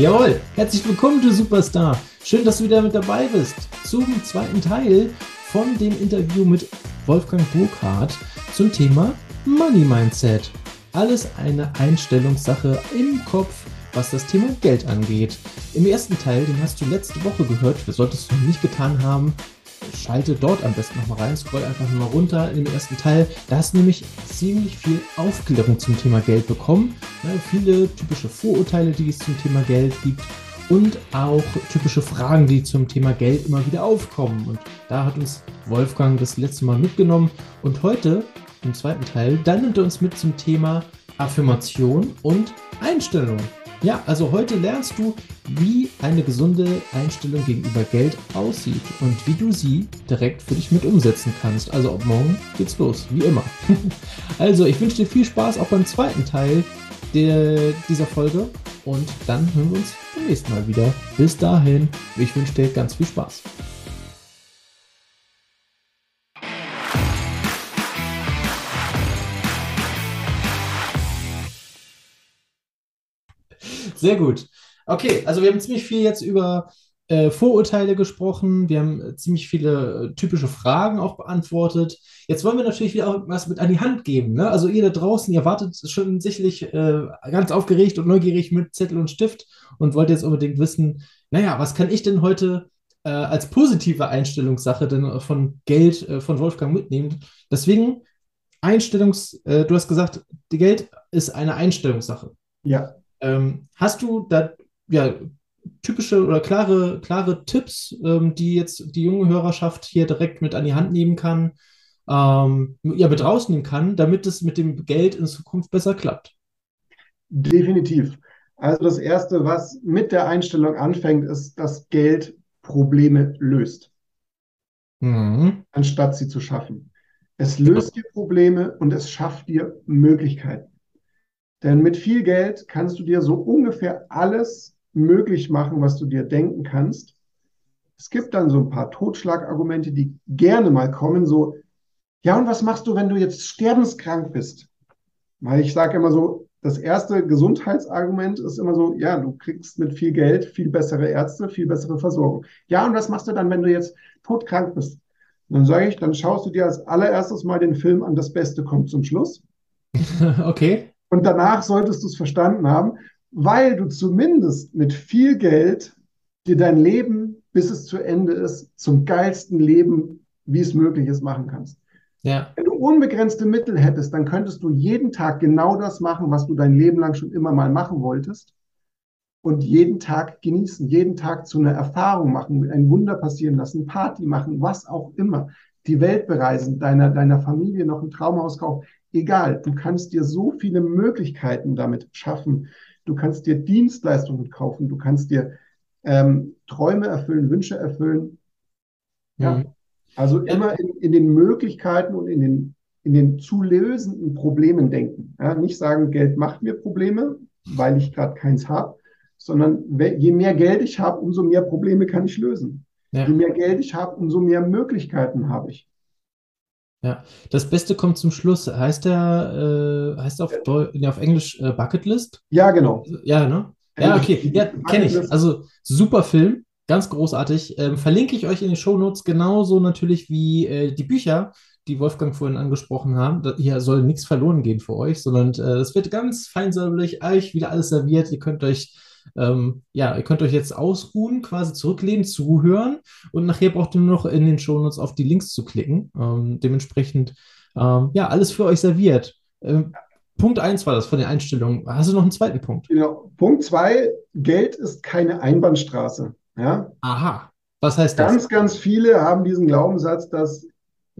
Jawohl, herzlich willkommen, du Superstar. Schön, dass du wieder mit dabei bist zum zweiten Teil von dem Interview mit Wolfgang Burkhardt zum Thema Money Mindset. Alles eine Einstellungssache im Kopf, was das Thema Geld angeht. Im ersten Teil, den hast du letzte Woche gehört, solltest du nicht getan haben, schalte dort am besten nochmal rein, scroll einfach mal runter in den ersten Teil. Da hast du nämlich ziemlich viel Aufklärung zum Thema Geld bekommen. Ne, viele typische Vorurteile, die es zum Thema Geld gibt und auch typische Fragen, die zum Thema Geld immer wieder aufkommen. Und da hat uns Wolfgang das letzte Mal mitgenommen. Und heute, im zweiten Teil, dann nimmt er uns mit zum Thema Affirmation und Einstellung. Ja, also heute lernst du, wie eine gesunde Einstellung gegenüber Geld aussieht und wie du sie direkt für dich mit umsetzen kannst. Also ab morgen geht's los, wie immer. also ich wünsche dir viel Spaß auch beim zweiten Teil der, dieser Folge und dann hören wir uns beim nächsten Mal wieder. Bis dahin, ich wünsche dir ganz viel Spaß. Sehr gut. Okay, also wir haben ziemlich viel jetzt über äh, Vorurteile gesprochen. Wir haben ziemlich viele äh, typische Fragen auch beantwortet. Jetzt wollen wir natürlich wieder auch was mit an die Hand geben. Ne? Also ihr da draußen, ihr wartet schon sicherlich äh, ganz aufgeregt und neugierig mit Zettel und Stift und wollt jetzt unbedingt wissen, naja, was kann ich denn heute äh, als positive Einstellungssache denn von Geld äh, von Wolfgang mitnehmen? Deswegen Einstellungs, äh, du hast gesagt, Geld ist eine Einstellungssache. Ja. Ähm, hast du da ja, typische oder klare, klare Tipps, ähm, die jetzt die junge Hörerschaft hier direkt mit an die Hand nehmen kann, ähm, ja, mit rausnehmen kann, damit es mit dem Geld in Zukunft besser klappt? Definitiv. Also das Erste, was mit der Einstellung anfängt, ist, dass Geld Probleme löst, mhm. anstatt sie zu schaffen. Es löst dir Probleme und es schafft dir Möglichkeiten. Denn mit viel Geld kannst du dir so ungefähr alles möglich machen, was du dir denken kannst. Es gibt dann so ein paar Totschlagargumente, die gerne mal kommen, so, ja, und was machst du, wenn du jetzt sterbenskrank bist? Weil ich sage immer so, das erste Gesundheitsargument ist immer so, ja, du kriegst mit viel Geld viel bessere Ärzte, viel bessere Versorgung. Ja, und was machst du dann, wenn du jetzt todkrank bist? Und dann sage ich, dann schaust du dir als allererstes mal den Film an, das Beste kommt zum Schluss. Okay. Und danach solltest du es verstanden haben, weil du zumindest mit viel Geld dir dein Leben, bis es zu Ende ist, zum geilsten Leben, wie es möglich ist, machen kannst. Ja. Wenn du unbegrenzte Mittel hättest, dann könntest du jeden Tag genau das machen, was du dein Leben lang schon immer mal machen wolltest. Und jeden Tag genießen, jeden Tag zu einer Erfahrung machen, ein Wunder passieren lassen, Party machen, was auch immer. Die Welt bereisen, deiner, deiner Familie noch ein Traumhaus kaufen. Egal, du kannst dir so viele Möglichkeiten damit schaffen. Du kannst dir Dienstleistungen kaufen, du kannst dir ähm, Träume erfüllen, Wünsche erfüllen. Ja, mhm. also ja. immer in, in, den Möglichkeiten und in den, in den zu lösenden Problemen denken. Ja, nicht sagen, Geld macht mir Probleme, weil ich gerade keins habe, sondern je mehr Geld ich habe, umso mehr Probleme kann ich lösen. Ja. Je mehr Geld ich habe, umso mehr Möglichkeiten habe ich. Ja, das Beste kommt zum Schluss. Heißt der, äh, heißt auf, Deu nee, auf Englisch äh, Bucket List? Ja, genau. Ja, ne? Ja, okay. Ja, kenne ich. Also super Film, ganz großartig. Ähm, verlinke ich euch in den Shownotes genauso natürlich wie äh, die Bücher, die Wolfgang vorhin angesprochen haben. Da, hier soll nichts verloren gehen für euch, sondern äh, es wird ganz feinsäuberlich euch wieder alles serviert. Ihr könnt euch ähm, ja, ihr könnt euch jetzt ausruhen, quasi zurücklehnen, zuhören und nachher braucht ihr nur noch in den Shownotes auf die Links zu klicken. Ähm, dementsprechend, ähm, ja, alles für euch serviert. Ähm, Punkt 1 war das von den Einstellungen. Hast du noch einen zweiten Punkt? Genau. Punkt 2, Geld ist keine Einbahnstraße. Ja? Aha. Was heißt das? Ganz, ganz viele haben diesen Glaubenssatz, dass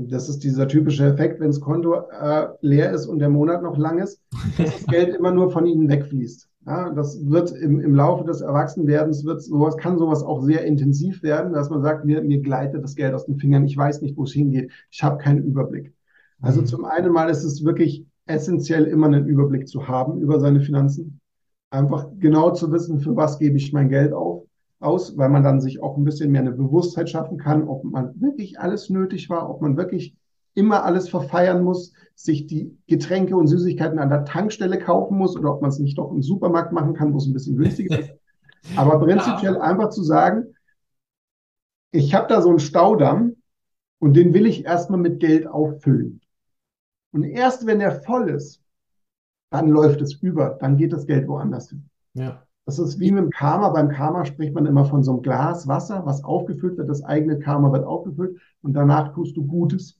das ist dieser typische Effekt, wenn das Konto äh, leer ist und der Monat noch lang ist, dass das Geld immer nur von ihnen wegfließt. Ja, das wird im, im Laufe des Erwachsenwerdens wird sowas, kann sowas auch sehr intensiv werden, dass man sagt, mir, mir gleitet das Geld aus den Fingern, ich weiß nicht, wo es hingeht, ich habe keinen Überblick. Also mhm. zum einen mal ist es wirklich essentiell, immer einen Überblick zu haben über seine Finanzen. Einfach genau zu wissen, für was gebe ich mein Geld auf, aus, weil man dann sich auch ein bisschen mehr eine Bewusstheit schaffen kann, ob man wirklich alles nötig war, ob man wirklich immer alles verfeiern muss, sich die Getränke und Süßigkeiten an der Tankstelle kaufen muss oder ob man es nicht doch im Supermarkt machen kann, wo es ein bisschen günstiger ist. Aber prinzipiell ja. einfach zu sagen, ich habe da so einen Staudamm und den will ich erstmal mit Geld auffüllen. Und erst wenn er voll ist, dann läuft es über, dann geht das Geld woanders hin. Ja. Das ist wie mit dem Karma. Beim Karma spricht man immer von so einem Glas Wasser, was aufgefüllt wird. Das eigene Karma wird aufgefüllt und danach tust du Gutes.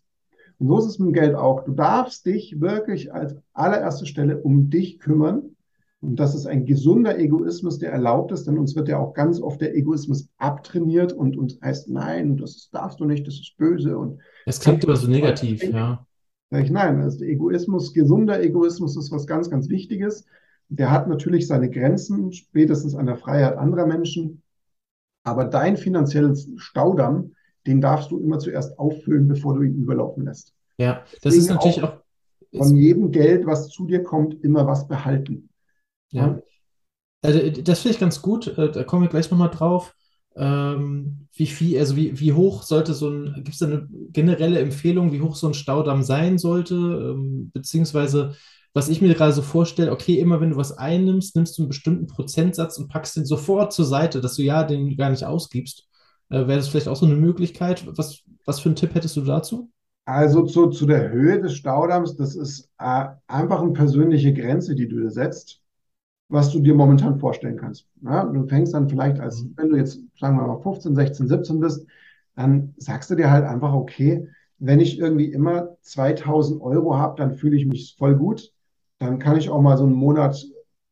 Und so ist es mit dem Geld auch. Du darfst dich wirklich als allererste Stelle um dich kümmern. Und das ist ein gesunder Egoismus, der erlaubt ist, denn uns wird ja auch ganz oft der Egoismus abtrainiert und uns heißt, nein, das darfst du nicht, das ist böse. Und es klingt immer so negativ, ja. Sag ich, nein, also Egoismus, gesunder Egoismus ist was ganz, ganz Wichtiges. Der hat natürlich seine Grenzen, spätestens an der Freiheit anderer Menschen. Aber dein finanzielles Staudamm, den darfst du immer zuerst auffüllen, bevor du ihn überlaufen lässt. Ja, das Deswegen ist natürlich auch, auch von jedem Geld, was zu dir kommt, immer was behalten. Ja. Also, das finde ich ganz gut. Äh, da kommen wir gleich nochmal drauf. Ähm, wie viel, also wie, wie hoch sollte so ein, gibt es da eine generelle Empfehlung, wie hoch so ein Staudamm sein sollte? Ähm, beziehungsweise was ich mir gerade so vorstelle, okay, immer wenn du was einnimmst, nimmst du einen bestimmten Prozentsatz und packst den sofort zur Seite, dass du ja den gar nicht ausgibst. Äh, Wäre das vielleicht auch so eine Möglichkeit? Was, was für einen Tipp hättest du dazu? Also zu, zu der Höhe des Staudamms, das ist äh, einfach eine persönliche Grenze, die du setzt, was du dir momentan vorstellen kannst. Ja, du fängst dann vielleicht als, mhm. wenn du jetzt, sagen wir mal, 15, 16, 17 bist, dann sagst du dir halt einfach, okay, wenn ich irgendwie immer 2000 Euro habe, dann fühle ich mich voll gut dann kann ich auch mal so einen Monat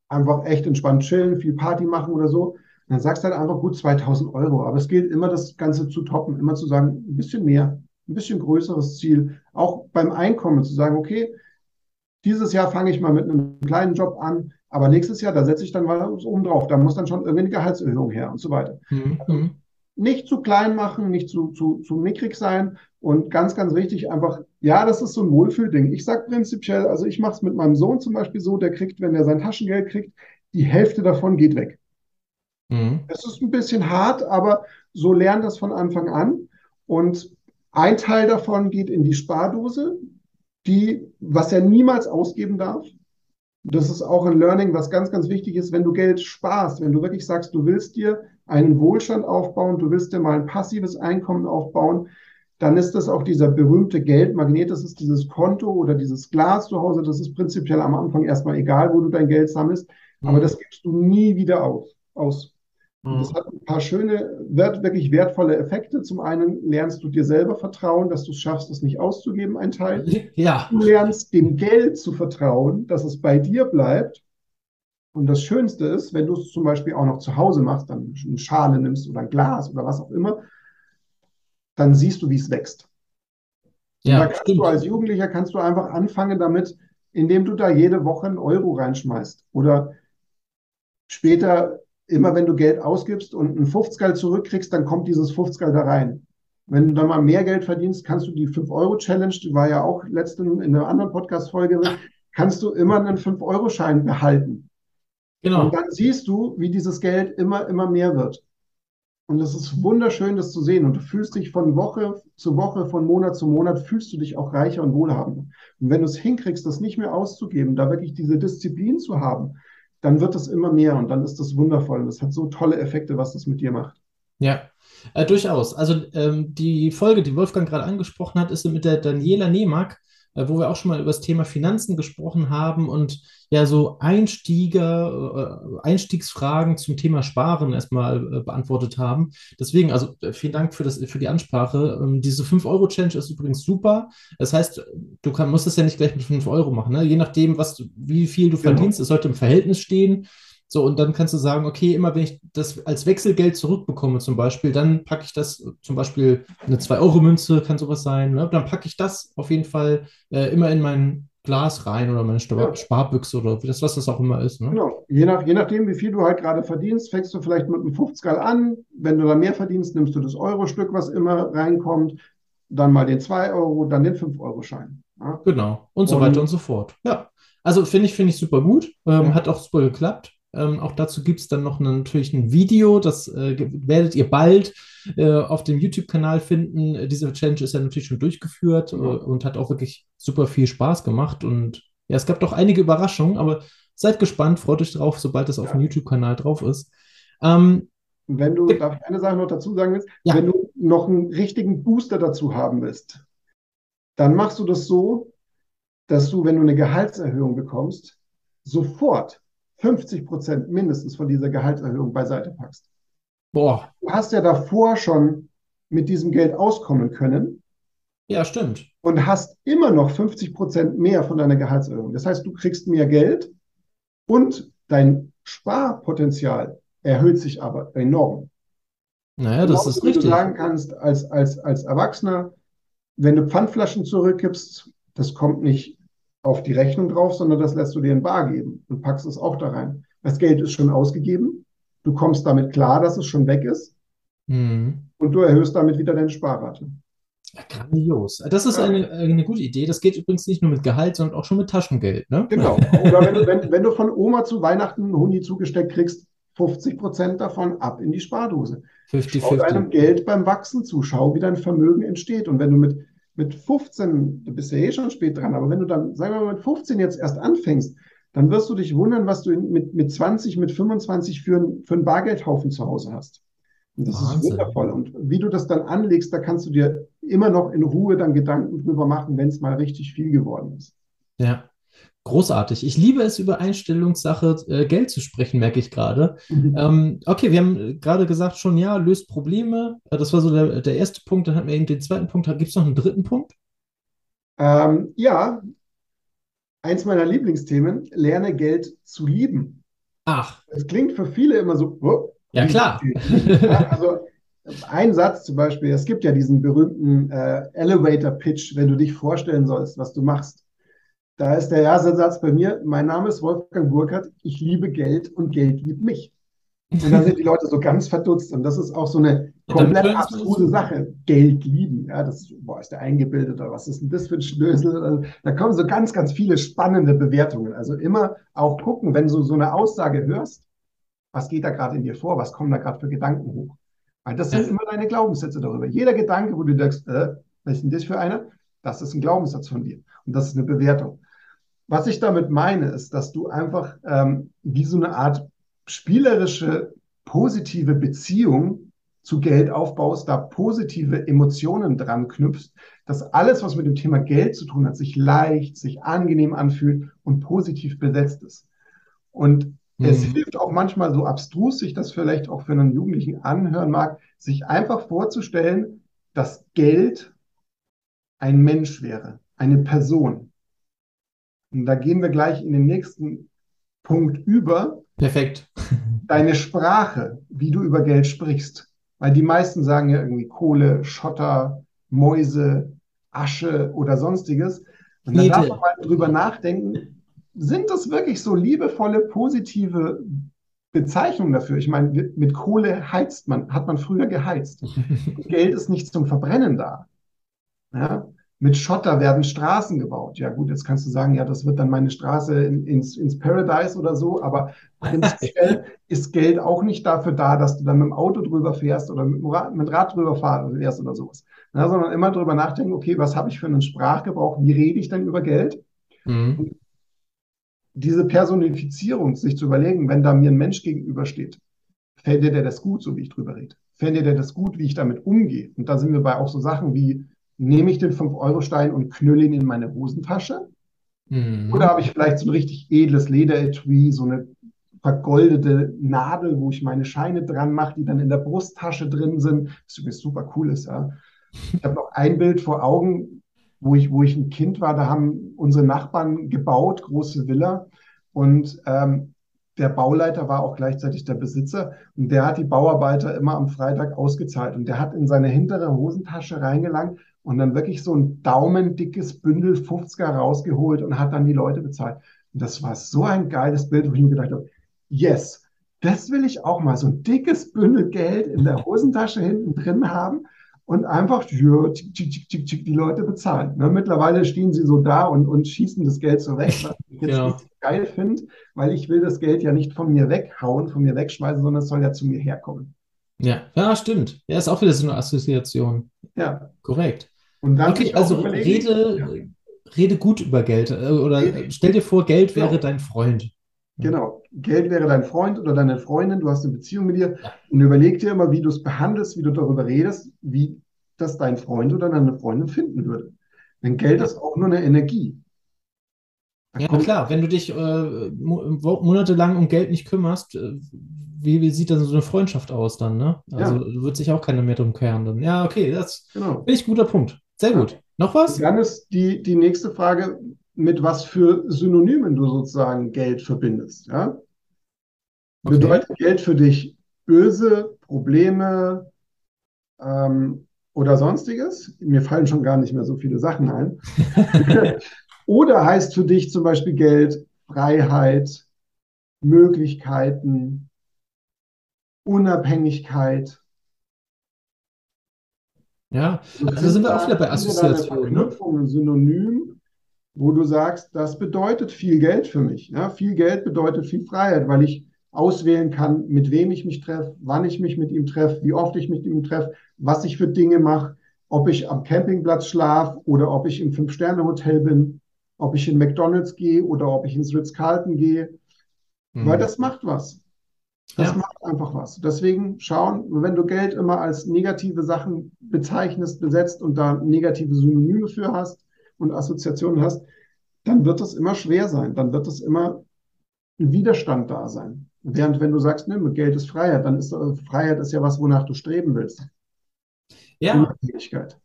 einfach echt entspannt chillen, viel Party machen oder so. Dann sagst du halt einfach gut 2000 Euro. Aber es gilt immer, das Ganze zu toppen, immer zu sagen, ein bisschen mehr, ein bisschen größeres Ziel. Auch beim Einkommen zu sagen, okay, dieses Jahr fange ich mal mit einem kleinen Job an, aber nächstes Jahr, da setze ich dann mal oben drauf. Da muss dann schon irgendwie eine Gehaltserhöhung her und so weiter. Mhm. Also nicht zu klein machen, nicht zu, zu, zu mickrig sein, und ganz, ganz wichtig, einfach, ja, das ist so ein Wohlfühlding. Ich sage prinzipiell, also ich mache es mit meinem Sohn zum Beispiel so, der kriegt, wenn er sein Taschengeld kriegt, die Hälfte davon geht weg. Mhm. Es ist ein bisschen hart, aber so lernt das von Anfang an. Und ein Teil davon geht in die Spardose, die, was er niemals ausgeben darf. Das ist auch ein Learning, was ganz, ganz wichtig ist, wenn du Geld sparst, wenn du wirklich sagst, du willst dir einen Wohlstand aufbauen, du willst dir mal ein passives Einkommen aufbauen, dann ist das auch dieser berühmte Geldmagnet, das ist dieses Konto oder dieses Glas zu Hause, das ist prinzipiell am Anfang erstmal egal, wo du dein Geld sammelst, mhm. aber das gibst du nie wieder auf, aus. Mhm. Das hat ein paar schöne, wirklich wertvolle Effekte. Zum einen lernst du dir selber vertrauen, dass du es schaffst, es nicht auszugeben, ein Teil. Ja. Du lernst dem Geld zu vertrauen, dass es bei dir bleibt. Und das Schönste ist, wenn du es zum Beispiel auch noch zu Hause machst, dann eine Schale nimmst oder ein Glas oder was auch immer, dann siehst du, wie es wächst. Ja, da kannst stimmt. du als Jugendlicher kannst du einfach anfangen damit, indem du da jede Woche einen Euro reinschmeißt. Oder später, immer wenn du Geld ausgibst und einen 50 zurückkriegst, dann kommt dieses 50 da rein. Wenn du dann mal mehr Geld verdienst, kannst du die 5-Euro-Challenge, die war ja auch letzten in einer anderen Podcast-Folge, kannst du immer einen 5-Euro-Schein behalten. Genau. Und dann siehst du, wie dieses Geld immer, immer mehr wird. Und es ist wunderschön, das zu sehen. Und du fühlst dich von Woche zu Woche, von Monat zu Monat, fühlst du dich auch reicher und wohlhabender. Und wenn du es hinkriegst, das nicht mehr auszugeben, da wirklich diese Disziplin zu haben, dann wird das immer mehr und dann ist das wundervoll. Und das hat so tolle Effekte, was das mit dir macht. Ja, äh, durchaus. Also ähm, die Folge, die Wolfgang gerade angesprochen hat, ist mit der Daniela Nehmark äh, wo wir auch schon mal über das Thema Finanzen gesprochen haben und ja so Einstieger, äh, Einstiegsfragen zum Thema Sparen erstmal äh, beantwortet haben. Deswegen, also vielen Dank für, das, für die Ansprache. Ähm, diese 5-Euro-Challenge ist übrigens super. Das heißt, du kann, musst es ja nicht gleich mit 5 Euro machen. Ne? Je nachdem, was wie viel du genau. verdienst, es sollte im Verhältnis stehen. So, und dann kannst du sagen, okay, immer wenn ich das als Wechselgeld zurückbekomme, zum Beispiel, dann packe ich das, zum Beispiel eine 2-Euro-Münze kann sowas sein, ne? dann packe ich das auf jeden Fall äh, immer in mein Glas rein oder meine Spar ja. Sparbüchse oder das, was das auch immer ist. Ne? Genau. Je, nach, je nachdem, wie viel du halt gerade verdienst, fängst du vielleicht mit einem 50 an. Wenn du da mehr verdienst, nimmst du das Euro-Stück, was immer reinkommt, dann mal den 2 Euro, dann den 5-Euro-Schein. Ja? Genau. Und so und, weiter und so fort. Ja. Also finde ich, finde ich super gut. Ähm, ja. Hat auch super geklappt. Ähm, auch dazu gibt es dann noch eine, natürlich ein Video, das äh, werdet ihr bald äh, auf dem YouTube-Kanal finden. Diese Challenge ist ja natürlich schon durchgeführt mhm. äh, und hat auch wirklich super viel Spaß gemacht. Und ja, es gab doch einige Überraschungen, aber seid gespannt, freut euch drauf, sobald das ja. auf dem YouTube-Kanal drauf ist. Ähm, wenn du, darf ich eine Sache noch dazu sagen willst? Ja. Wenn du noch einen richtigen Booster dazu haben willst, dann machst du das so, dass du, wenn du eine Gehaltserhöhung bekommst, sofort 50 Prozent mindestens von dieser Gehaltserhöhung beiseite packst. boah, Du hast ja davor schon mit diesem Geld auskommen können ja, stimmt. und hast immer noch 50 Prozent mehr von deiner Gehaltserhöhung. Das heißt, du kriegst mehr Geld und dein Sparpotenzial erhöht sich aber enorm. Naja, das Genauso ist wie du richtig. sagen kannst, als, als, als Erwachsener, wenn du Pfandflaschen zurückgibst, das kommt nicht auf die Rechnung drauf, sondern das lässt du dir in Bar geben und packst es auch da rein. Das Geld ist schon ausgegeben, du kommst damit klar, dass es schon weg ist Hm. und du erhöhst damit wieder deine Sparrate. Ja, grandios. Das ist eine, eine gute Idee. Das geht übrigens nicht nur mit Gehalt, sondern auch schon mit Taschengeld, ne? Genau. Oder wenn du, wenn, wenn du von Oma zu Weihnachten einen Huni zugesteckt kriegst, 50 Prozent davon ab in die Spardose. Schau 50-50. deinem Geld beim Wachsen zu, schau, wie dein Vermögen entsteht. Und wenn du mit, mit 15, du bist ja eh schon spät dran, aber wenn du dann, sagen wir mal, mit 15 jetzt erst anfängst, dann wirst du dich wundern, was du mit, mit 20, mit 25 für, ein, für einen Bargeldhaufen zu Hause hast. Und das ist Wahnsinn. wundervoll. Und wie du das dann anlegst, da kannst du dir immer noch in Ruhe dann Gedanken drüber machen, wenn es mal richtig viel geworden ist. Ja, großartig. Ich liebe es, über Einstellungssache äh, Geld zu sprechen, merke ich gerade. Ähm, okay, wir haben äh, gerade gesagt schon, ja, löst Probleme. Äh, Das war so der, der erste Punkt. Dann hatten wir eben den zweiten Punkt. Gibt es noch einen dritten Punkt? Ähm, ja, eins meiner Lieblingsthemen, lerne Geld zu lieben. Ach, Es klingt für viele immer so, oh, ja klar. Ja, also ein Satz zum Beispiel, es gibt ja diesen berühmten äh, Elevator Pitch, wenn du dich vorstellen sollst, was du machst. Da ist der erste Satz bei mir, mein Name ist Wolfgang Burkhardt, ich liebe Geld und Geld liebt mich. Und dann sind die Leute so ganz verdutzt. Und das ist auch so eine komplett abstruse. Sache. Geld lieben. Ja, das ist, boah, ist der eingebildet oder was ist denn das für ein Schnösel? Also, da kommen so ganz, ganz viele spannende Bewertungen. Also immer auch gucken, wenn du so eine Aussage hörst, was geht da gerade in dir vor? Was kommen da gerade für Gedanken hoch? Weil das sind immer deine Glaubenssätze darüber. Jeder Gedanke, wo du denkst, äh, was ist denn das für einer? Das ist ein Glaubenssatz von dir. Und das ist eine Bewertung. Was ich damit meine, ist, dass du einfach ähm, wie so eine Art spielerische, positive Beziehung zu Geld aufbaust, da positive Emotionen dran knüpfst, dass alles, was mit dem Thema Geld zu tun hat, sich leicht, sich angenehm anfühlt und positiv besetzt ist. Und es Mhm. hilft auch manchmal so abstrus, sich das vielleicht auch für einen Jugendlichen anhören mag, sich einfach vorzustellen, dass Geld ein Mensch wäre, eine Person. Und da gehen wir gleich in den nächsten Punkt über, Perfekt. deine Sprache, wie du über Geld sprichst. Weil die meisten sagen ja irgendwie Kohle, Schotter, Mäuse, Asche oder sonstiges. Und dann darf man mal drüber nachdenken, sind das wirklich so liebevolle, positive Bezeichnungen dafür? Ich meine, mit mit Kohle heizt man, hat man früher geheizt. Geld ist nicht zum Verbrennen da. Ja? Mit Schotter werden Straßen gebaut. Ja gut, jetzt kannst du sagen, ja, das wird dann meine Straße in, ins, ins Paradise oder so, aber prinzipiell ist Geld auch nicht dafür da, dass du dann mit dem Auto drüber fährst oder mit dem Rad, mit Rad drüber fährst oder sowas. Ja, sondern immer drüber nachdenken, okay, was habe ich für einen Sprachgebrauch? Wie rede ich denn über Geld? Mhm. Diese Personifizierung, sich zu überlegen, wenn da mir ein Mensch gegenübersteht, fällt dir das gut, so wie ich drüber rede? Fällt dir das gut, wie ich damit umgehe? Und da sind wir bei auch so Sachen wie, nehme ich den 5-Euro-Stein und knülle ihn in meine Hosentasche? Mhm. Oder habe ich vielleicht so ein richtig edles Lederetui, so eine vergoldete Nadel, wo ich meine Scheine dran mache, die dann in der Brusttasche drin sind, was übrigens super cool ist, ja. Ich habe noch ein Bild vor Augen, wo ich, wo ich ein Kind war, da haben unsere Nachbarn gebaut, große Villa, und ähm, der Bauleiter war auch gleichzeitig der Besitzer und der hat die Bauarbeiter immer am Freitag ausgezahlt und der hat in seine hintere Hosentasche reingelangt und dann wirklich so ein daumendickes Bündel 50er rausgeholt und hat dann die Leute bezahlt. Und das war so ein geiles Bild, wo ich mir gedacht habe, yes, das will ich auch mal, so ein dickes Bündel Geld in der Hosentasche hinten drin haben und einfach ja, tschick, tschick, tschick, tschick, die Leute bezahlen. Ne, mittlerweile stehen sie so da und, und schießen das Geld so weg, was ich jetzt nicht geil finde, weil ich will das Geld ja nicht von mir weghauen, von mir wegschmeißen, sondern es soll ja zu mir herkommen. Ja, ja, stimmt. Ja, ist auch wieder so eine Assoziation. Ja, Korrekt. und dann Okay, also rede, rede gut über Geld. äh, Oder Rede- stell dir vor, Geld wäre Genau. dein Freund. Genau. Geld wäre dein Freund oder deine Freundin, du hast eine Beziehung mit ihr und überleg dir immer, wie du es behandelst, wie du darüber redest, wie das dein Freund oder deine Freundin finden würde. Denn Geld ist auch nur eine Energie. Ja, klar, wenn du dich äh, mo monatelang um Geld nicht kümmerst, äh, wie, wie sieht dann so eine Freundschaft aus dann, ne? Also Ja. wird sich auch keiner mehr drum kehren dann. Ja, okay, das Genau. finde ich ein guter Punkt. Sehr Ja. gut. Noch was? Dann ist die, die nächste Frage, mit was für Synonymen du sozusagen Geld verbindest. Ja? Okay. Bedeutet Geld für dich böse, Probleme ähm, oder sonstiges? Mir fallen schon gar nicht mehr so viele Sachen ein. Oder heißt für dich zum Beispiel Geld Freiheit, Möglichkeiten, Unabhängigkeit? Ja, also sind wir auch wieder bei Assoziationen, ne? Verknüpfung, ein Synonym, wo du sagst, das bedeutet viel Geld für mich. Ja, viel Geld bedeutet viel Freiheit, weil ich auswählen kann, mit wem ich mich treffe, wann ich mich mit ihm treffe, wie oft ich mich mit ihm treffe, was ich für Dinge mache, ob ich am Campingplatz schlafe oder ob ich im Fünf-Sterne-Hotel bin, ob ich in McDonald's gehe oder ob ich ins Ritz-Carlton gehe. Weil Hm. das macht was. Das Ja. macht einfach was. Deswegen schauen, wenn du Geld immer als negative Sachen bezeichnest, besetzt und da negative Synonyme für hast und Assoziationen hast, dann wird es immer schwer sein. Dann wird es immer ein Widerstand da sein. Während wenn du sagst, ne, Geld ist Freiheit, dann ist äh, Freiheit ist ja was, wonach du streben willst. Ja, Unabhängigkeit.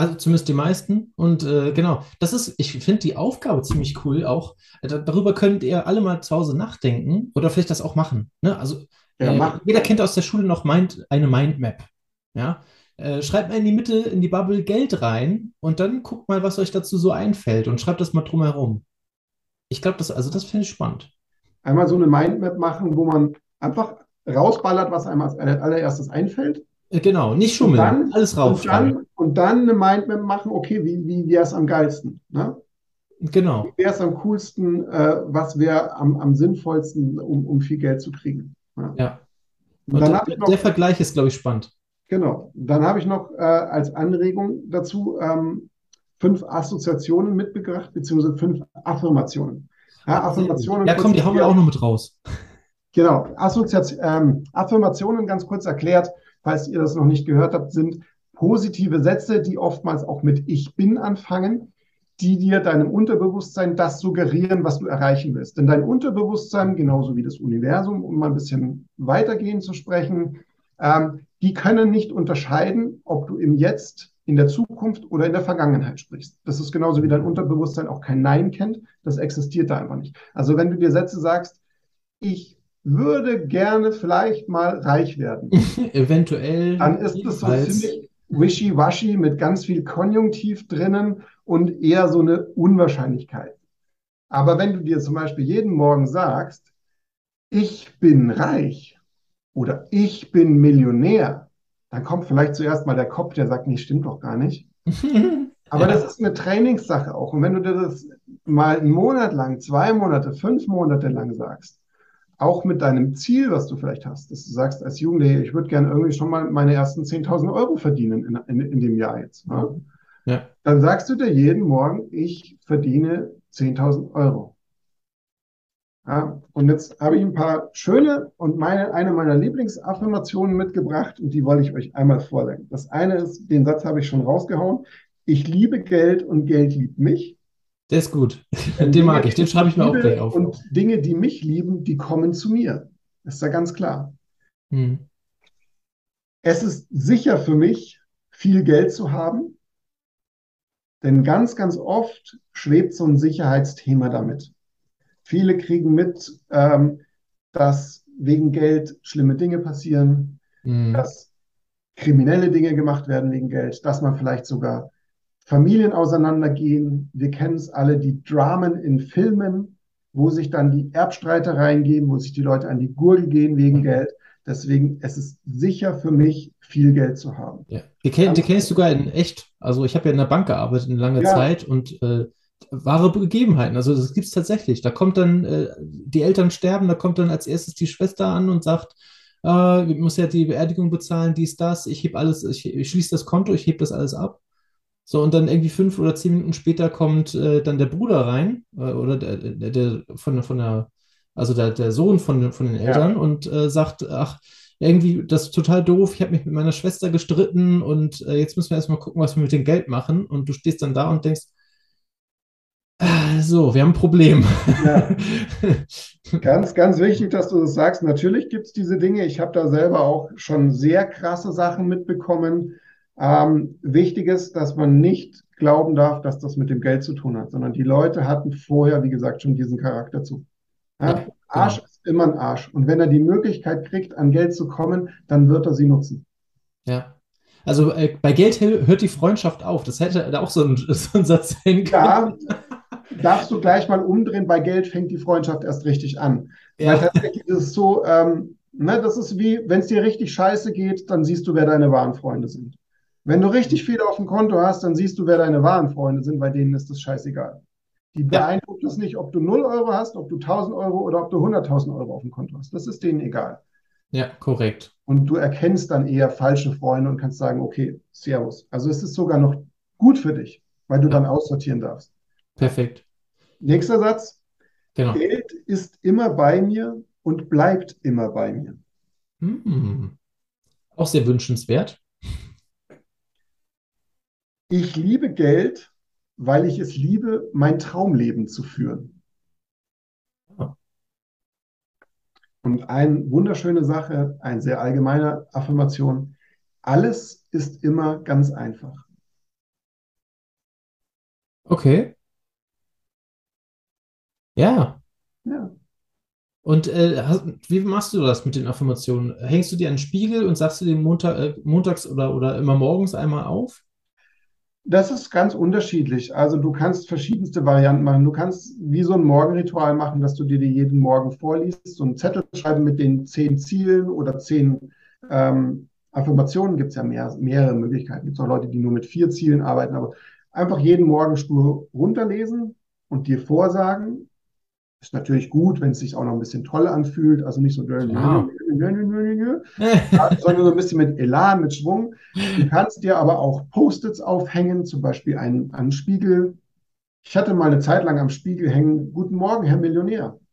Also zumindest die meisten. Und äh, genau, das ist, ich finde die Aufgabe ziemlich cool auch. Da- darüber könnt ihr alle mal zu Hause nachdenken oder vielleicht das auch machen. Ne? Also Ja, äh, jeder kennt aus der Schule noch Mind, eine Mindmap. Ja? Äh, schreibt mal in die Mitte, in die Bubble Geld rein und dann guckt mal, was euch dazu so einfällt und schreibt das mal drum herum. Ich glaube, das, also das finde ich spannend. Einmal so eine Mindmap machen, wo man einfach rausballert, was einem als allererstes einfällt. Äh, genau, nicht Und schummeln, dann, alles und raufschreiben. dann, und dann eine Mindmap machen, okay, wie, wie wäre es am geilsten? Ne? Genau. Wie wäre es am coolsten, äh, was wäre am, am sinnvollsten, um, um viel Geld zu kriegen? Ja. Ja. Und Und dann der, ich der noch, Vergleich ist, glaube ich, spannend. genau, dann habe ich noch äh, als Anregung dazu ähm, fünf Assoziationen mitgebracht, beziehungsweise fünf Affirmationen. Ja, Affirmationen Ja, komm, die hauen wir auch noch mit raus. Genau, Assoziation, ähm, Affirmationen ganz kurz erklärt, falls ihr das noch nicht gehört habt, sind positive Sätze, die oftmals auch mit Ich bin anfangen, die dir deinem Unterbewusstsein das suggerieren, was du erreichen willst. Denn dein Unterbewusstsein, genauso wie das Universum, um mal ein bisschen weitergehend zu sprechen, ähm, die können nicht unterscheiden, ob du im Jetzt, in der Zukunft oder in der Vergangenheit sprichst. Das ist genauso wie dein Unterbewusstsein auch kein Nein kennt. Das existiert da einfach nicht. Also wenn du dir Sätze sagst, ich würde gerne vielleicht mal reich werden, Eventuell. dann ist es so ziemlich wishy-washy mit ganz viel Konjunktiv drinnen und eher so eine Unwahrscheinlichkeit. Aber wenn du dir zum Beispiel jeden Morgen sagst, ich bin reich oder ich bin Millionär, dann kommt vielleicht zuerst mal der Kopf, der sagt, nee, stimmt doch gar nicht. Aber Ja. das ist eine Trainingssache auch. Und wenn du dir das mal einen Monat lang, zwei Monate, fünf Monate lang sagst, auch mit deinem Ziel, was du vielleicht hast, dass du sagst als Jugendlicher, ich würde gerne irgendwie schon mal meine ersten 10.000 Euro verdienen in, in, in dem Jahr jetzt. Ne? Ja. Dann sagst du dir jeden Morgen, ich verdiene 10.000 Euro. Ja, und jetzt habe ich ein paar schöne und meine, eine meiner Lieblingsaffirmationen mitgebracht und die wollte ich euch einmal vorlegen. Das eine ist, den Satz habe ich schon rausgehauen. Ich liebe Geld und Geld liebt mich. Der ist gut. Denn Den mag ich. Den schreibe ich mir auch gleich auf. Und Dinge, die mich lieben, die kommen zu mir. Ist ja ganz klar. Hm. Es ist sicher für mich, viel Geld zu haben, denn ganz, ganz oft schwebt so ein Sicherheitsthema damit. Viele kriegen mit, ähm, dass wegen Geld schlimme Dinge passieren, Hm. dass kriminelle Dinge gemacht werden wegen Geld, dass man vielleicht sogar Familien auseinandergehen. Wir kennen es alle, die Dramen in Filmen, wo sich dann die Erbstreitereien geben, wo sich die Leute an die Gurgel gehen wegen Geld. Deswegen, es ist sicher für mich, viel Geld zu haben. Ja. Die, kenn, die kennst du sogar in echt. Also ich habe ja in der Bank gearbeitet eine lange Ja. Zeit und äh, wahre Begebenheiten. Also das gibt es tatsächlich. Da kommt dann, äh, die Eltern sterben, da kommt dann als erstes die Schwester an und sagt, äh, ich muss ja die Beerdigung bezahlen, dies, das, ich heb alles, ich, ich schließe das Konto, ich heb das alles ab. So, und dann irgendwie fünf oder zehn Minuten später kommt äh, dann der Bruder rein, äh, oder der, der, der von, von der also der, der Sohn von, von den Eltern, und äh, sagt, ach, irgendwie, das ist total doof, ich habe mich mit meiner Schwester gestritten und äh, jetzt müssen wir erstmal gucken, was wir mit dem Geld machen. Und du stehst dann da und denkst, ah, so, wir haben ein Problem. Ja. Ganz, ganz wichtig, dass du das sagst. Natürlich gibt es diese Dinge. Ich habe da selber auch schon sehr krasse Sachen mitbekommen. Ähm, wichtig ist, dass man nicht glauben darf, dass das mit dem Geld zu tun hat, sondern die Leute hatten vorher, wie gesagt, schon diesen Charakter zu. Ja? Arsch ist immer ein Arsch. Und wenn er die Möglichkeit kriegt, an Geld zu kommen, dann wird er sie nutzen. Ja. Also äh, bei Geld hört die Freundschaft auf. Das hätte auch so ein, so ein Satz sein können. Ja, darfst du gleich mal umdrehen. Bei Geld fängt die Freundschaft erst richtig an. Ja. Weil tatsächlich ist es so, ähm, ne, das ist wie, wenn es dir richtig scheiße geht, dann siehst du, wer deine wahren Freunde sind. Wenn du richtig viel auf dem Konto hast, dann siehst du, wer deine wahren Freunde sind, bei denen ist das scheißegal. Die beeindruckt es nicht, ob du 0 Euro hast, ob du 1000 Euro oder ob du 100.000 Euro auf dem Konto hast. Das ist denen egal. Ja, korrekt. Und du erkennst dann eher falsche Freunde und kannst sagen, okay, Servus. Also es ist sogar noch gut für dich, weil du ja. dann aussortieren darfst. Perfekt. Nächster Satz. Genau. Geld ist immer bei mir und bleibt immer bei mir. Hm. Auch sehr wünschenswert. Ich liebe Geld, weil ich es liebe, mein Traumleben zu führen. Und eine wunderschöne Sache, eine sehr allgemeine Affirmation, alles ist immer ganz einfach. Okay. Ja. Ja. Und äh, wie machst du das mit den Affirmationen? Hängst du dir an den Spiegel und sagst du den Montag, äh, montags oder, oder immer morgens einmal auf? Das ist ganz unterschiedlich. Also du kannst verschiedenste Varianten machen. Du kannst wie so ein Morgenritual machen, dass du dir jeden Morgen vorliest, so einen Zettel schreiben mit den zehn Zielen oder zehn ähm, Affirmationen. Gibt es ja mehr, mehrere Möglichkeiten. Gibt es auch Leute, die nur mit vier Zielen arbeiten, aber einfach jeden Morgen stur runterlesen und dir vorsagen, ist natürlich gut, wenn es sich auch noch ein bisschen toll anfühlt, also nicht so, ja. sondern so ein bisschen mit Elan, mit Schwung. Du kannst dir aber auch Post-its aufhängen, zum Beispiel einen, einen Spiegel. Ich hatte mal eine Zeit lang am Spiegel hängen, Guten Morgen, Herr Millionär.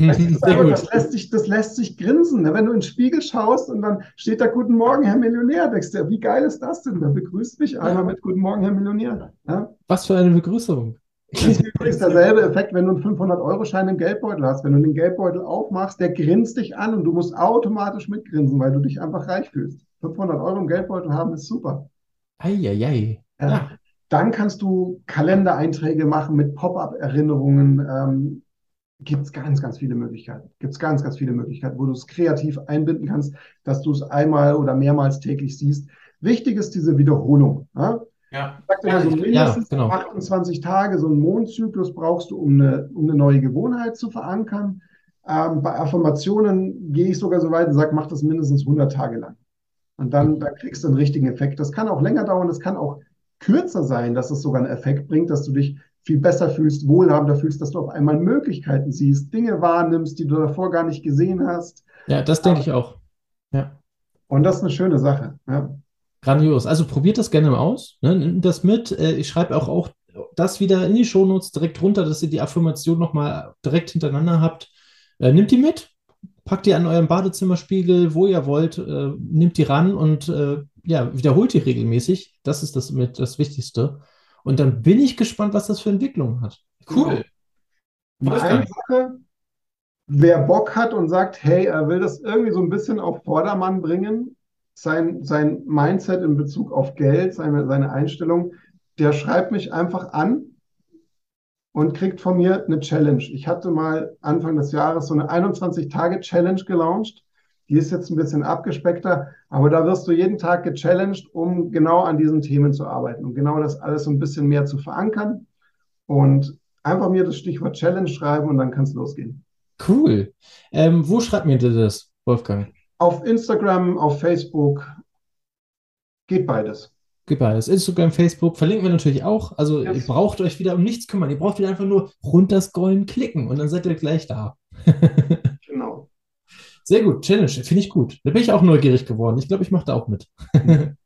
Das, das, lässt sich, das lässt sich grinsen. Ne? Wenn du in den Spiegel schaust und dann steht da Guten Morgen, Herr Millionär, denkst du, wie geil ist das denn? Da begrüßt mich einer mit Guten Morgen, Herr Millionär. Ja? Was für eine Begrüßung. Das ist übrigens derselbe Effekt, wenn du einen 500-Euro-Schein im Geldbeutel hast. Wenn du den Geldbeutel aufmachst, der grinst dich an und du musst automatisch mitgrinsen, weil du dich einfach reich fühlst. 500 Euro im Geldbeutel haben ist super. Eieiei. Ja. ja. Dann kannst du Kalendereinträge machen mit Pop-up-Erinnerungen. Ähm, Gibt es ganz, ganz viele Möglichkeiten. Gibt es ganz, ganz viele Möglichkeiten, wo du es kreativ einbinden kannst, dass du es einmal oder mehrmals täglich siehst. Wichtig ist diese Wiederholung. Ja? Ja. Ich sagte ja, so mindestens ja, genau. 28 Tage, so einen Mondzyklus brauchst du, um eine, um eine neue Gewohnheit zu verankern. Ähm, bei Affirmationen gehe ich sogar so weit und sage, mach das mindestens 100 Tage lang. Und dann, dann kriegst du einen richtigen Effekt. Das kann auch länger dauern, das kann auch kürzer sein, dass es sogar einen Effekt bringt, dass du dich viel besser fühlst, wohlhabender fühlst, dass du auf einmal Möglichkeiten siehst, Dinge wahrnimmst, die du davor gar nicht gesehen hast. Ja, das denke ich auch. Ja. Und das ist eine schöne Sache. Ja. Grandios. Also probiert das gerne mal aus. Ne? Nimmt das mit. Äh, ich schreibe auch, auch das wieder in die Shownotes direkt runter, dass ihr die Affirmation nochmal direkt hintereinander habt. Äh, nimmt die mit, packt die an eurem Badezimmerspiegel, wo ihr wollt, äh, nimmt die ran und äh, ja, wiederholt die regelmäßig. Das ist das mit das Wichtigste. Und dann bin ich gespannt, was das für Entwicklungen hat. Cool. Eine Sache, wer Bock hat und sagt, hey, er will das irgendwie so ein bisschen auf Vordermann bringen, sein, sein Mindset in Bezug auf Geld, seine, seine Einstellung, der schreibt mich einfach an und kriegt von mir eine Challenge. Ich hatte mal Anfang des Jahres so eine 21-Tage-Challenge gelauncht. Die ist jetzt ein bisschen abgespeckter, aber da wirst du jeden Tag gechallenged, um genau an diesen Themen zu arbeiten und genau das alles so ein bisschen mehr zu verankern. Und einfach mir das Stichwort Challenge schreiben und dann kann es losgehen. Cool. Ähm, wo schreibt mir das, Wolfgang? Auf Instagram, auf Facebook. Geht beides. Geht beides. Instagram, Facebook verlinken wir natürlich auch. Also yes. ihr braucht euch wieder um nichts kümmern. Ihr braucht wieder einfach nur runterscrollen, klicken und dann seid ihr gleich da. genau. Sehr gut. Challenge, finde ich gut. Da bin ich auch neugierig geworden. Ich glaube, ich mache da auch mit.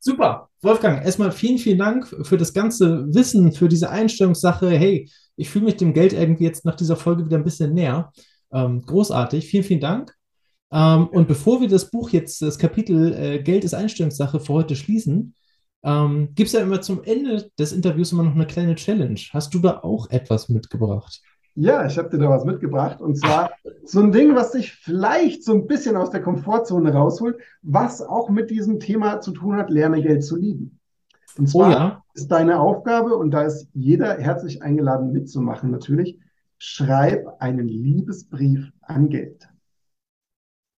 Super. Wolfgang, erstmal vielen, vielen Dank für das ganze Wissen, für diese Einstellungssache. Hey, ich fühle mich dem Geld irgendwie jetzt nach dieser Folge wieder ein bisschen näher. Ähm, großartig. Vielen, vielen Dank. Ähm, und bevor wir das Buch jetzt, das Kapitel äh, Geld ist Einstellungssache für heute schließen, ähm, gibt es ja immer zum Ende des Interviews immer noch eine kleine Challenge. Hast du da auch etwas mitgebracht? Ja, ich habe dir da was mitgebracht. Und zwar so ein Ding, was dich vielleicht so ein bisschen aus der Komfortzone rausholt, was auch mit diesem Thema zu tun hat, lerne Geld zu lieben. Und zwar oh ja. ist deine Aufgabe, und da ist jeder herzlich eingeladen mitzumachen natürlich, schreib einen Liebesbrief an Geld.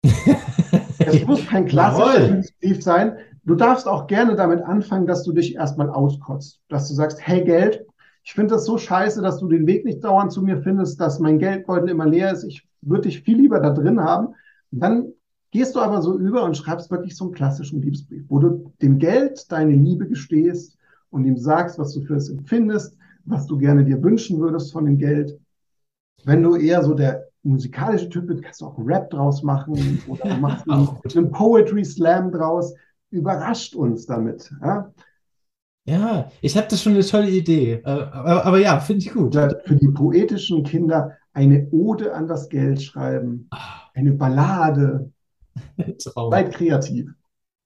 Es muss kein klassischer Liebesbrief sein. Du darfst auch gerne damit anfangen, dass du dich erstmal auskotzt. Dass du sagst, hey Geld, ich finde das so scheiße, dass du den Weg nicht dauernd zu mir findest, dass mein Geldbeutel immer leer ist. Ich würde dich viel lieber da drin haben. Und dann gehst du aber so über und schreibst wirklich so einen klassischen Liebesbrief, wo du dem Geld deine Liebe gestehst und ihm sagst, was du für es empfindest, was du gerne dir wünschen würdest von dem Geld. Wenn du eher so der musikalische Typ bist, kannst du auch einen Rap draus machen oder machst einen, einen Poetry Slam draus. Überrascht uns damit. Ja? Ja, ich habe das schon eine tolle Idee. Äh, aber, aber ja, finde ich gut. Für die poetischen Kinder eine Ode an das Geld schreiben, ah. eine Ballade. Seid kreativ.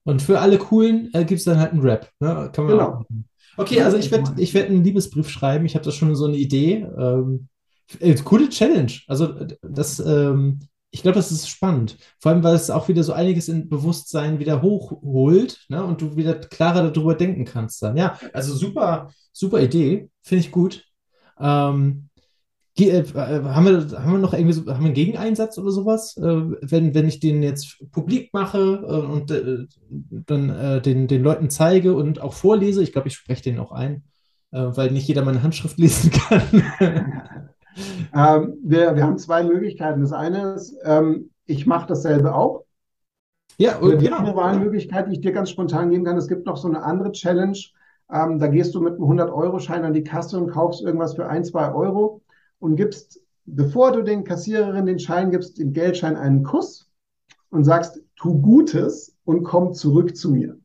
Und für alle Coolen äh, gibt es dann halt einen Rap. Ne? Genau. Auch. Okay, also ich werde ich werd einen Liebesbrief schreiben. Ich habe da schon so eine Idee. Ähm, äh, coole Challenge. Also das, ähm, ich glaube, das ist spannend. Vor allem, weil es auch wieder so einiges in Bewusstsein wieder hochholt ne? und du wieder klarer darüber denken kannst dann. Ja, also super, super Idee. Finde ich gut. Ähm, äh, haben, wir, haben wir noch irgendwie so, haben wir einen Gegeneinsatz oder sowas? Äh, wenn, wenn ich den jetzt publik mache äh, und äh, dann äh, den, den Leuten zeige und auch vorlese, ich glaube, ich spreche den auch ein, äh, weil nicht jeder meine Handschrift lesen kann. Ähm, wir, wir haben zwei Möglichkeiten. Das eine ist, ähm, ich mache dasselbe auch. Ja, und die andere Wahlmöglichkeit, die ich dir ganz spontan geben kann, es gibt noch so eine andere Challenge. Ähm, da gehst du mit einem 100-Euro-Schein an die Kasse und kaufst irgendwas für ein, zwei Euro und gibst, bevor du den Kassiererin den Schein gibst, den Geldschein einen Kuss und sagst, tu Gutes und komm zurück zu mir.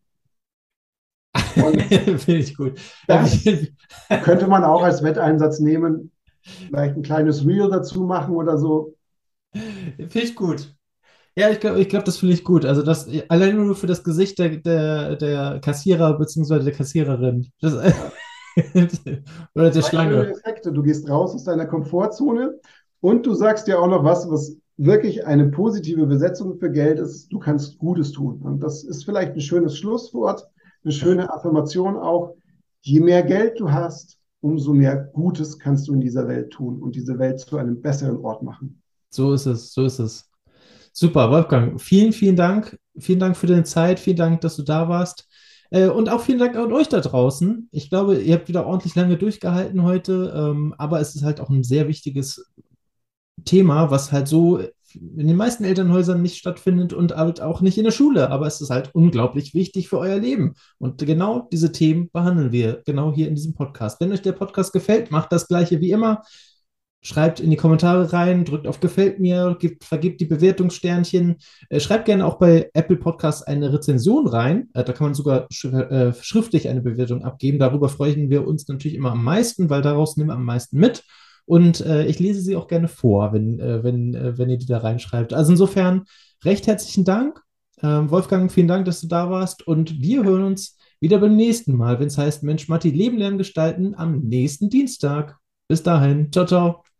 Finde ich gut. Das könnte man auch als Wetteinsatz nehmen vielleicht ein kleines Reel dazu machen oder so. Finde ich gut. Ja, ich glaube, ich glaub, das finde ich gut. Also das allein nur für das Gesicht der, der, der Kassierer bzw. der Kassiererin. Das, oder der Schlange. Effekte. Du gehst raus aus deiner Komfortzone und du sagst dir auch noch was, was wirklich eine positive Besetzung für Geld ist. Du kannst Gutes tun. Und das ist vielleicht ein schönes Schlusswort, eine schöne Affirmation auch. Je mehr Geld du hast, umso mehr Gutes kannst du in dieser Welt tun und diese Welt zu einem besseren Ort machen. So ist es, so ist es. Super, Wolfgang. Vielen, vielen Dank. Vielen Dank für deine Zeit. Vielen Dank, dass du da warst. Äh, und auch vielen Dank an euch da draußen. Ich glaube, ihr habt wieder ordentlich lange durchgehalten heute, ähm, aber es ist halt auch ein sehr wichtiges Thema, was halt so in den meisten Elternhäusern nicht stattfindet und halt auch nicht in der Schule. Aber es ist halt unglaublich wichtig für euer Leben. Und genau diese Themen behandeln wir genau hier in diesem Podcast. Wenn euch der Podcast gefällt, macht das gleiche wie immer. Schreibt in die Kommentare rein, drückt auf Gefällt mir, gibt, vergibt die Bewertungssternchen. Äh, schreibt gerne auch bei Apple Podcasts eine Rezension rein. Äh, da kann man sogar sch äh, schriftlich eine Bewertung abgeben. Darüber freuen wir uns natürlich immer am meisten, weil daraus nehmen wir am meisten mit. Und äh, ich lese sie auch gerne vor, wenn, äh, wenn, äh, wenn ihr die da reinschreibt. Also insofern recht herzlichen Dank. Ähm, Wolfgang, vielen Dank, dass du da warst. Und wir hören uns wieder beim nächsten Mal, wenn es heißt Mensch, Matti, Leben lernen gestalten am nächsten Dienstag. Bis dahin. Ciao, ciao.